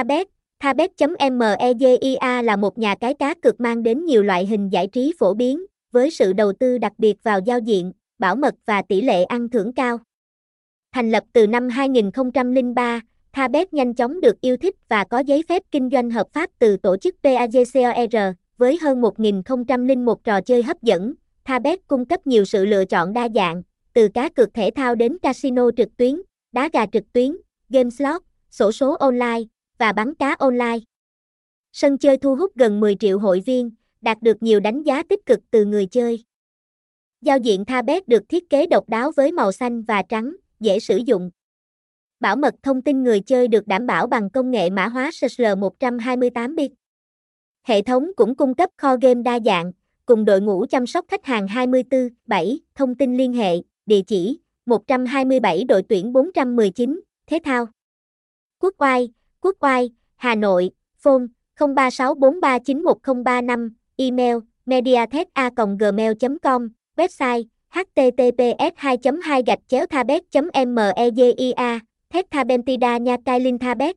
Thabet, Thabet.media là một nhà cái cá cược mang đến nhiều loại hình giải trí phổ biến, với sự đầu tư đặc biệt vào giao diện, bảo mật và tỷ lệ ăn thưởng cao. Thành lập từ năm 2003, Thabet nhanh chóng được yêu thích và có giấy phép kinh doanh hợp pháp từ tổ chức PAGCOR, với hơn 1.001 trò chơi hấp dẫn. Thabet cung cấp nhiều sự lựa chọn đa dạng, từ cá cược thể thao đến casino trực tuyến, đá gà trực tuyến, game slot, sổ số online và bắn cá online. Sân chơi thu hút gần 10 triệu hội viên, đạt được nhiều đánh giá tích cực từ người chơi. Giao diện Thabet được thiết kế độc đáo với màu xanh và trắng, dễ sử dụng. Bảo mật thông tin người chơi được đảm bảo bằng công nghệ mã hóa SSL128 bit. Hệ thống cũng cung cấp kho game đa dạng, cùng đội ngũ chăm sóc khách hàng 24/7, thông tin liên hệ, địa chỉ 127 đội tuyển 419, thể thao. Quốc oai, Quốc oai, Hà Nội, phone 0364391035, email mediatheka.gmail.com, website https 2 2 gạch chéo thabet media thét thabentida nha cai linh thabet